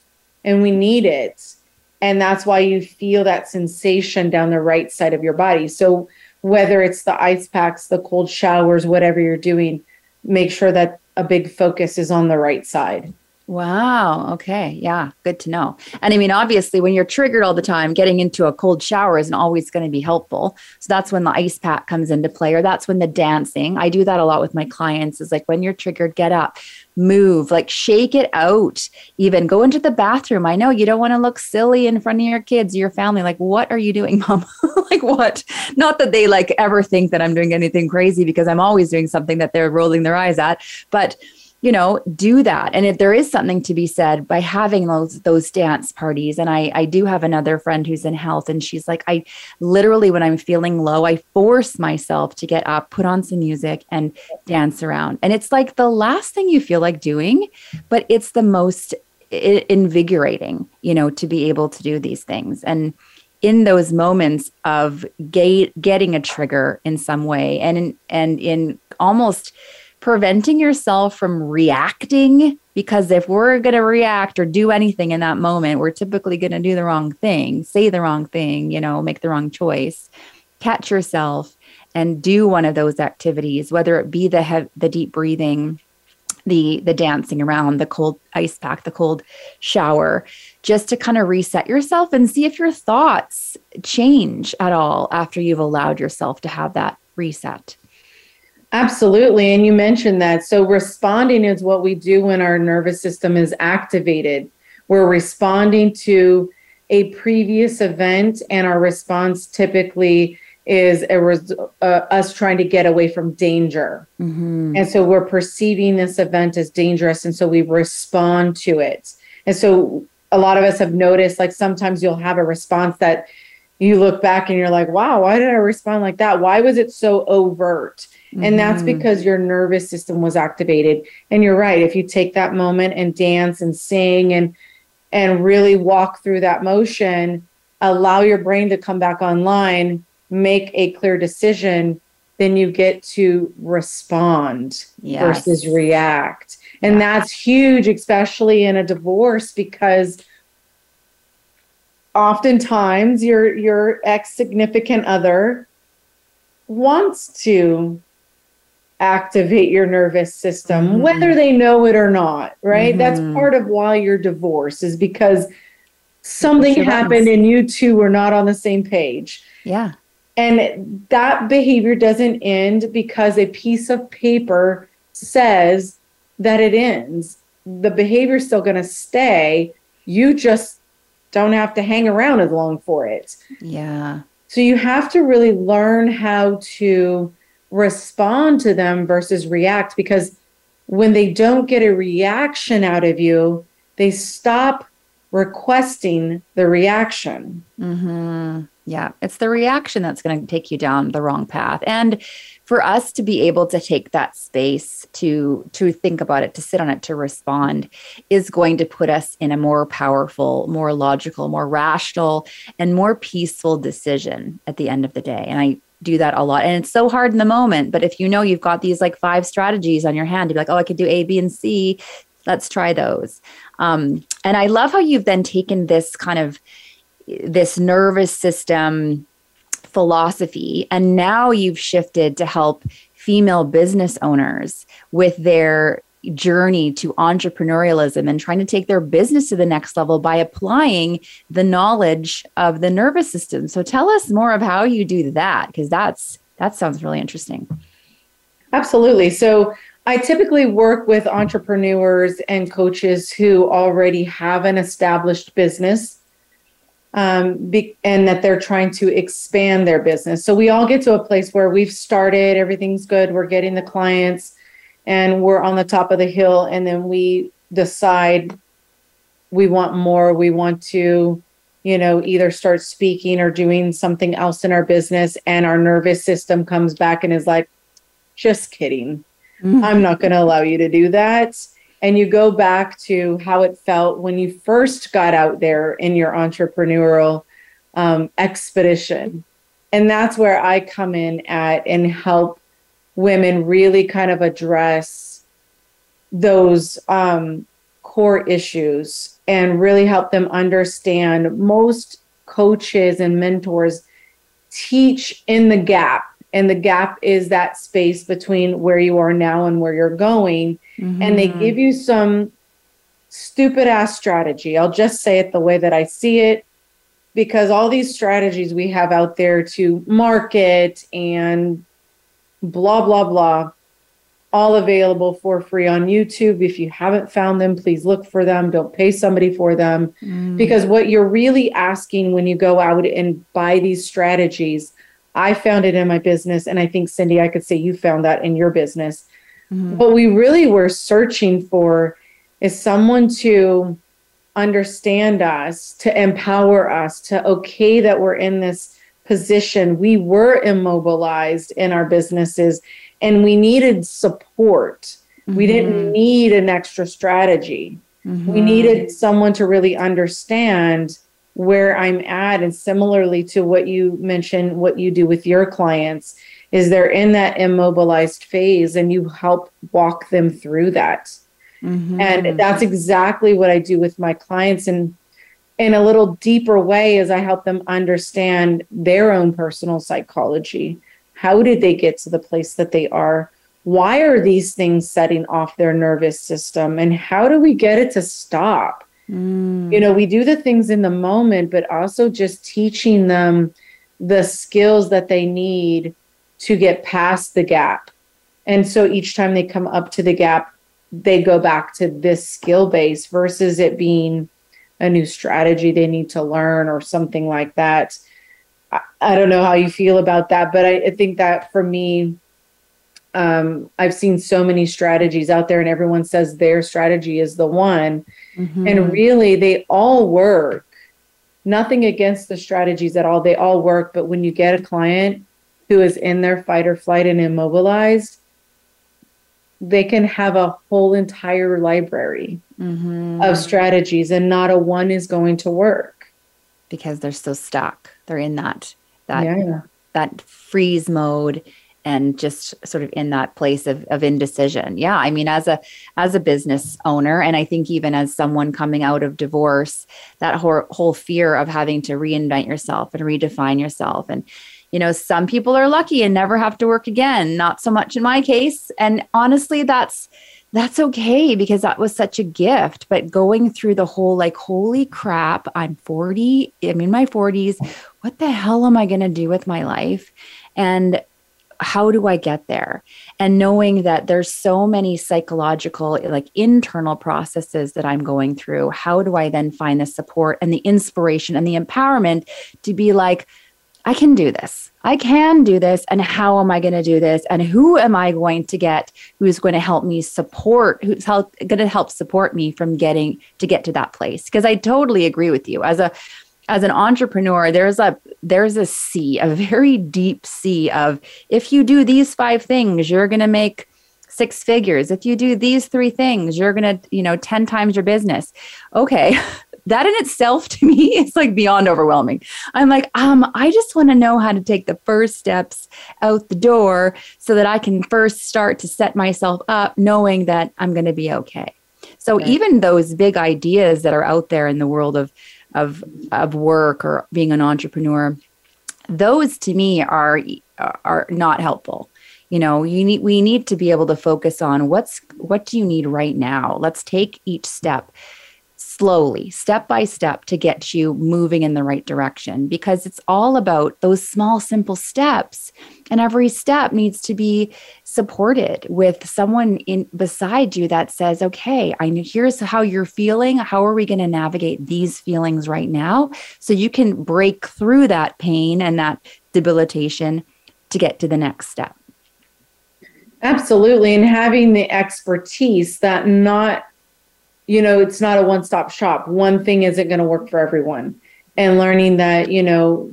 and we need it. And that's why you feel that sensation down the right side of your body. So whether it's the ice packs, the cold showers, whatever you're doing, make sure that a big focus is on the right side. Wow. Okay. Yeah. Good to know. And I mean, obviously, when you're triggered all the time, getting into a cold shower isn't always going to be helpful. So that's when the ice pack comes into play, or that's when the dancing. I do that a lot with my clients is like when you're triggered, get up, move, like shake it out, even go into the bathroom. I know you don't want to look silly in front of your kids, your family. Like, what are you doing, (laughs) mom? like, what? Not that they like ever think that I'm doing anything crazy because I'm always doing something that they're rolling their eyes at. But you know do that. And if there is something to be said by having those those dance parties and i i do have another friend who's in health and she's like i literally when i'm feeling low i force myself to get up put on some music and dance around. And it's like the last thing you feel like doing but it's the most invigorating you know to be able to do these things. And in those moments of get, getting a trigger in some way and in, and in almost preventing yourself from reacting because if we're going to react or do anything in that moment we're typically going to do the wrong thing say the wrong thing you know make the wrong choice catch yourself and do one of those activities whether it be the he- the deep breathing the the dancing around the cold ice pack the cold shower just to kind of reset yourself and see if your thoughts change at all after you've allowed yourself to have that reset Absolutely. And you mentioned that. So, responding is what we do when our nervous system is activated. We're responding to a previous event, and our response typically is a res- uh, us trying to get away from danger. Mm-hmm. And so, we're perceiving this event as dangerous. And so, we respond to it. And so, a lot of us have noticed like sometimes you'll have a response that you look back and you're like, wow, why did I respond like that? Why was it so overt? And that's mm-hmm. because your nervous system was activated. And you're right. If you take that moment and dance and sing and and really walk through that motion, allow your brain to come back online, make a clear decision, then you get to respond yes. versus react. And yeah. that's huge, especially in a divorce, because oftentimes your your ex significant other wants to activate your nervous system, mm-hmm. whether they know it or not, right? Mm-hmm. That's part of why you're divorced, is because something happened and you two were not on the same page. Yeah. And that behavior doesn't end because a piece of paper says that it ends. The behavior is still going to stay. You just don't have to hang around as long for it. Yeah. So you have to really learn how to respond to them versus react because when they don't get a reaction out of you, they stop requesting the reaction. Mm-hmm. Yeah, it's the reaction that's going to take you down the wrong path. And for us to be able to take that space to to think about it, to sit on it, to respond is going to put us in a more powerful, more logical, more rational and more peaceful decision at the end of the day. And I do that a lot. And it's so hard in the moment, but if you know you've got these like five strategies on your hand be like, "Oh, I could do A, B, and C." Let's try those. Um, and I love how you've then taken this kind of this nervous system philosophy and now you've shifted to help female business owners with their journey to entrepreneurialism and trying to take their business to the next level by applying the knowledge of the nervous system. So tell us more of how you do that because that's that sounds really interesting. Absolutely. So I typically work with entrepreneurs and coaches who already have an established business um, be, and that they're trying to expand their business. So we all get to a place where we've started, everything's good, we're getting the clients, and we're on the top of the hill. And then we decide we want more, we want to, you know, either start speaking or doing something else in our business. And our nervous system comes back and is like, just kidding Mm-hmm. I'm not going to allow you to do that. And you go back to how it felt when you first got out there in your entrepreneurial um, expedition. And that's where I come in at and help women really kind of address those um, core issues and really help them understand. Most coaches and mentors teach in the gap and the gap is that space between where you are now and where you're going mm-hmm. and they mm-hmm. give you some stupid ass strategy i'll just say it the way that i see it because all these strategies we have out there to market and blah blah blah all available for free on YouTube. If you haven't found them, please look for them. Don't pay somebody for them. Mm. Because what you're really asking when you go out and buy these strategies I found it in my business. And I think, Cindy, I could say you found that in your business. Mm-hmm. What we really were searching for is someone to understand us, to empower us, to okay that we're in this position. We were immobilized in our businesses and we needed support. Mm-hmm. We didn't need an extra strategy. Mm-hmm. We needed someone to really understand where I'm at. And similarly to what you mentioned, what you do with your clients is they're in that immobilized phase and you help walk them through that. Mm-hmm. And that's exactly what I do with my clients. And in a little deeper way, as I help them understand their own personal psychology. How did they get to the place that they are? Why are these things setting off their nervous system? And how do we get it to stop? Mm. You know, we do the things in the moment, but also just teaching them the skills that they need to get past the gap. And so each time they come up to the gap, they go back to this skill base versus it being a new strategy they need to learn or something like that. I, I don't know how you feel about that, but I, I think that for me, um, I've seen so many strategies out there, and everyone says their strategy is the one. Mm-hmm. And really, they all work. Nothing against the strategies at all. They all work. But when you get a client who is in their fight or flight and immobilized, they can have a whole entire library mm-hmm. of strategies, and not a one is going to work because they're so stuck. They're in that that yeah. that freeze mode and just sort of in that place of, of indecision yeah i mean as a as a business owner and i think even as someone coming out of divorce that whole, whole fear of having to reinvent yourself and redefine yourself and you know some people are lucky and never have to work again not so much in my case and honestly that's that's okay because that was such a gift. But going through the whole like, holy crap, I'm 40, I'm in my 40s. What the hell am I going to do with my life? And how do I get there? And knowing that there's so many psychological, like internal processes that I'm going through, how do I then find the support and the inspiration and the empowerment to be like, I can do this. I can do this. And how am I going to do this? And who am I going to get who's going to help me support, who's help, going to help support me from getting to get to that place? Because I totally agree with you. As a as an entrepreneur there's a there's a sea a very deep sea of if you do these five things you're going to make six figures if you do these three things you're going to you know 10 times your business okay (laughs) that in itself (laughs) to me is like beyond overwhelming. I'm like um i just want to know how to take the first steps out the door so that i can first start to set myself up knowing that i'm going to be okay. So okay. even those big ideas that are out there in the world of of of work or being an entrepreneur those to me are are not helpful. You know you need we need to be able to focus on what's what do you need right now? Let's take each step slowly, step by step, to get you moving in the right direction because it's all about those small, simple steps. And every step needs to be supported with someone in beside you that says, okay, I know here's how you're feeling. How are we going to navigate these feelings right now? So you can break through that pain and that debilitation to get to the next step. Absolutely. And having the expertise that not you know, it's not a one stop shop. One thing isn't going to work for everyone. And learning that, you know,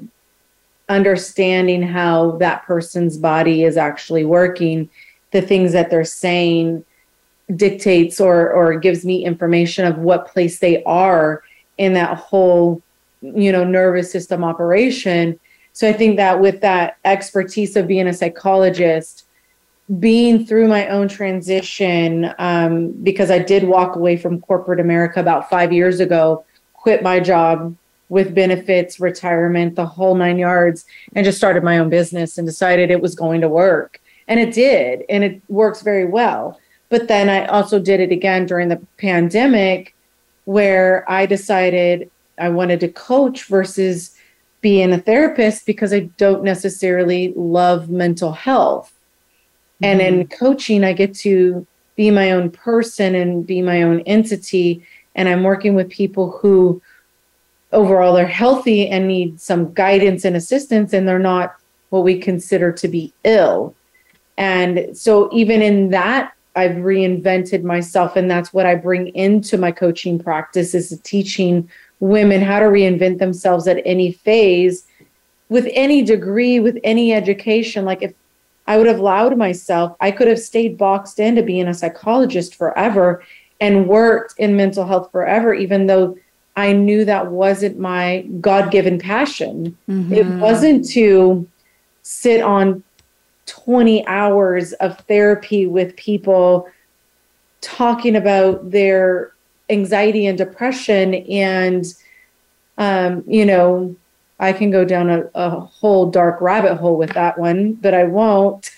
understanding how that person's body is actually working, the things that they're saying dictates or or gives me information of what place they are in that whole you know nervous system operation so i think that with that expertise of being a psychologist being through my own transition, um, because I did walk away from corporate America about five years ago, quit my job with benefits, retirement, the whole nine yards, and just started my own business and decided it was going to work. And it did, and it works very well. But then I also did it again during the pandemic where I decided I wanted to coach versus being a therapist because I don't necessarily love mental health. And in mm-hmm. coaching, I get to be my own person and be my own entity. And I'm working with people who overall they're healthy and need some guidance and assistance, and they're not what we consider to be ill. And so, even in that, I've reinvented myself, and that's what I bring into my coaching practice is teaching women how to reinvent themselves at any phase with any degree, with any education. Like if I would have allowed myself, I could have stayed boxed into being a psychologist forever and worked in mental health forever, even though I knew that wasn't my God given passion. Mm-hmm. It wasn't to sit on 20 hours of therapy with people talking about their anxiety and depression and um, you know I can go down a, a whole dark rabbit hole with that one, but I won't.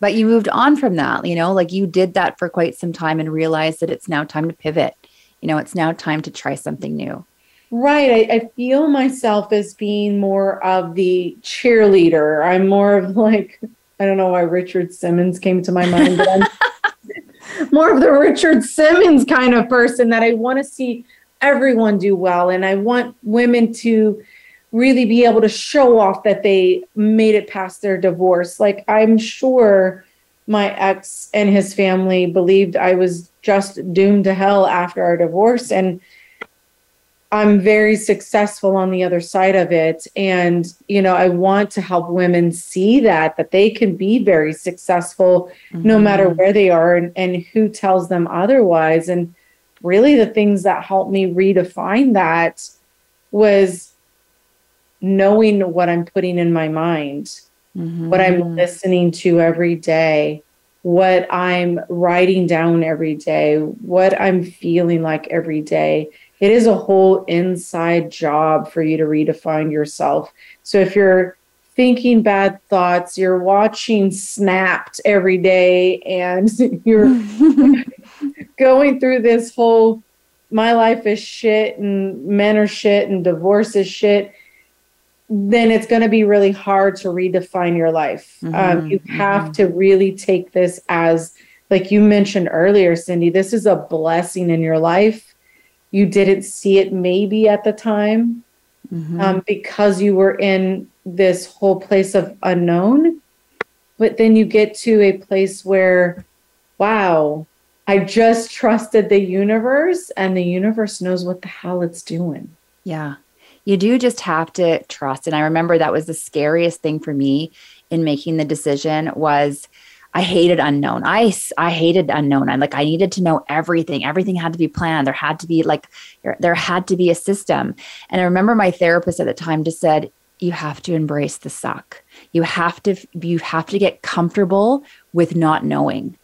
But you moved on from that, you know, like you did that for quite some time and realized that it's now time to pivot. You know, it's now time to try something new. Right. I, I feel myself as being more of the cheerleader. I'm more of like, I don't know why Richard Simmons came to my mind, but I'm (laughs) more of the Richard Simmons kind of person that I want to see everyone do well. And I want women to really be able to show off that they made it past their divorce. Like, I'm sure my ex and his family believed I was just doomed to hell after our divorce. And I'm very successful on the other side of it. And, you know, I want to help women see that, that they can be very successful mm-hmm. no matter where they are and, and who tells them otherwise. And really, the things that helped me redefine that was knowing what I'm putting in my mind, mm-hmm. what I'm listening to every day, what I'm writing down every day, what I'm feeling like every day. It is a whole inside job for you to redefine yourself. So if you're thinking bad thoughts, you're watching Snapped every day, and (laughs) you're (laughs) going through this whole my life is shit and men are shit and divorce is shit then it's going to be really hard to redefine your life. Um, Mhm, you have mhm. to really take this as, like you mentioned earlier, Cindy, this is a blessing in your life. You didn't see it maybe at the time Mhm. um, because you were in this whole place of unknown. But then you get to a place where, wow, I just (laughs) trusted the universe and the universe knows what the hell it's doing. Yeah. You do just have to trust. And I remember that was the scariest thing for me in making the decision was I hated unknown. I, I hated unknown. I'm like, I needed to know everything. Everything had to be planned. There had to be like, there, had to be a system. And I remember my therapist at the time just said, you have to embrace the suck. You have to, you have to get comfortable with not knowing.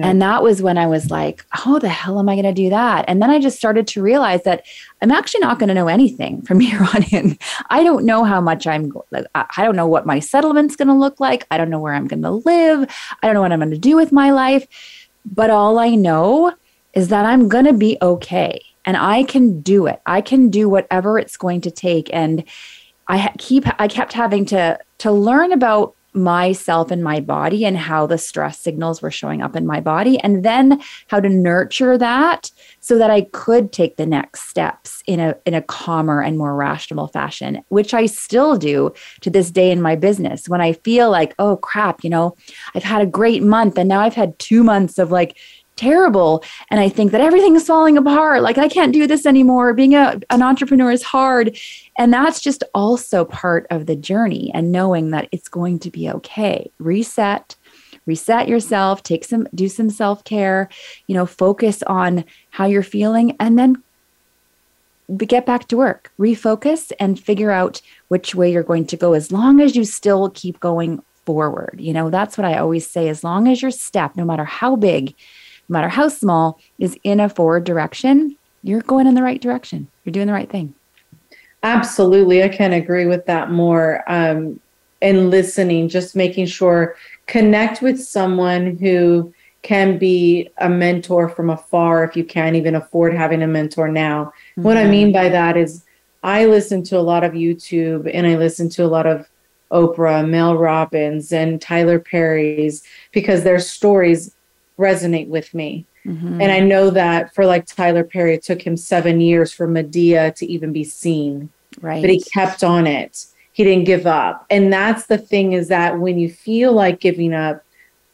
Yeah. And that was when I was like, how the hell am I going to do that? And then I just started to realize that I'm actually not going to know anything from here on in. I don't know how much I'm, I don't know what my settlement's going to look like. I don't know where I'm going to live. I don't know what I'm going to do with my life. But all I know is that I'm going to be okay and I can do it. I can do whatever it's going to take. And I keep, I kept having to, to learn about myself and my body and how the stress signals were showing up in my body and then how to nurture that so that I could take the next steps in a in a calmer and more rational fashion which I still do to this day in my business. When I feel like oh crap you know I've had a great month and now I've had 2 months of like terrible. And I think that everything is falling apart. Like I can't do this anymore. Being a, an entrepreneur is hard. And that's just also part of the journey and knowing that it's going to be okay. Reset, reset yourself, take some, do some self care, you know, focus on how you're feeling and then get back to work, refocus and figure out which way you're going to go as long as you still keep going forward. You know, that's what I always say. As long as your step, no matter how big, no matter how small, is in a forward direction, you're going in the right direction. You're doing the right thing. Absolutely. I can't agree with that more. Um, and listening, just making sure connect with someone who can be a mentor from afar if you can't even afford having a mentor now. What I mean by that is I listen to a lot of YouTube and I listen to a lot of Oprah, Mel Robbins, and Tyler Perry's because their stories resonate with me. Mhm. And I know that for like Tyler Perry, it took him seven years for Madea to even be seen, right. but he kept on it. He didn't give up. And that's the thing is that when you feel like giving up,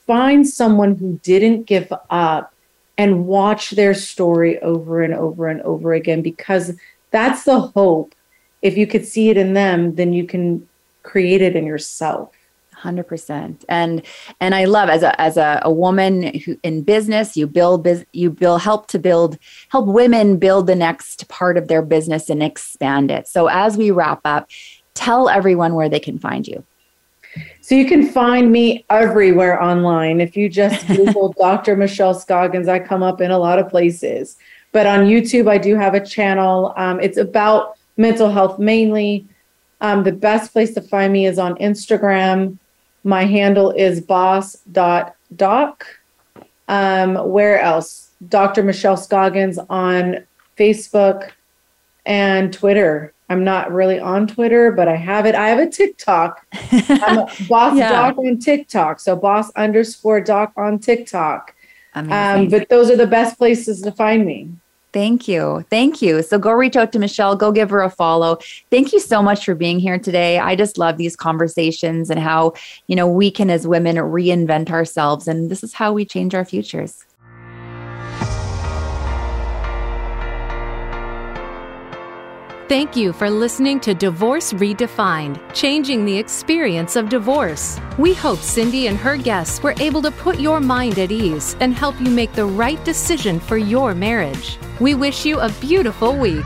find someone who didn't give up and watch their story over and over and over again because that's the hope. If you could see it in them, then you can create it in yourself. Hundred percent, and and I love as a as a, a woman who in business, you build you build help to build help women build the next part of their business and expand it. So as we wrap up, tell everyone where they can find you. So you can find me everywhere online. If you just (laughs) Google Dr. Michelle Scoggins, I come up in a lot of places. But on YouTube, I do have a channel. Um, it's about mental health mainly. Um, the best place to find me is on Instagram. My handle is boss.doc. Um, where else? Dr. Michelle Scoggins on Facebook and Twitter. I'm not really on Twitter, but I have it. I have a TikTok. (laughs) I'm a boss Yeah. doc on TikTok. So boss underscore doc on TikTok. Um, but those are the best places to find me. Thank you. Thank you. So go reach out to Michelle, go give her a follow. Thank you so much for being here today. I just love these conversations and how, you know, we can as women reinvent ourselves and this is how we change our futures. Thank you for listening to Divorce Redefined, changing the experience of divorce. We hope Cindy and her guests were able to put your mind at ease and help you make the right decision for your marriage. We wish you a beautiful week.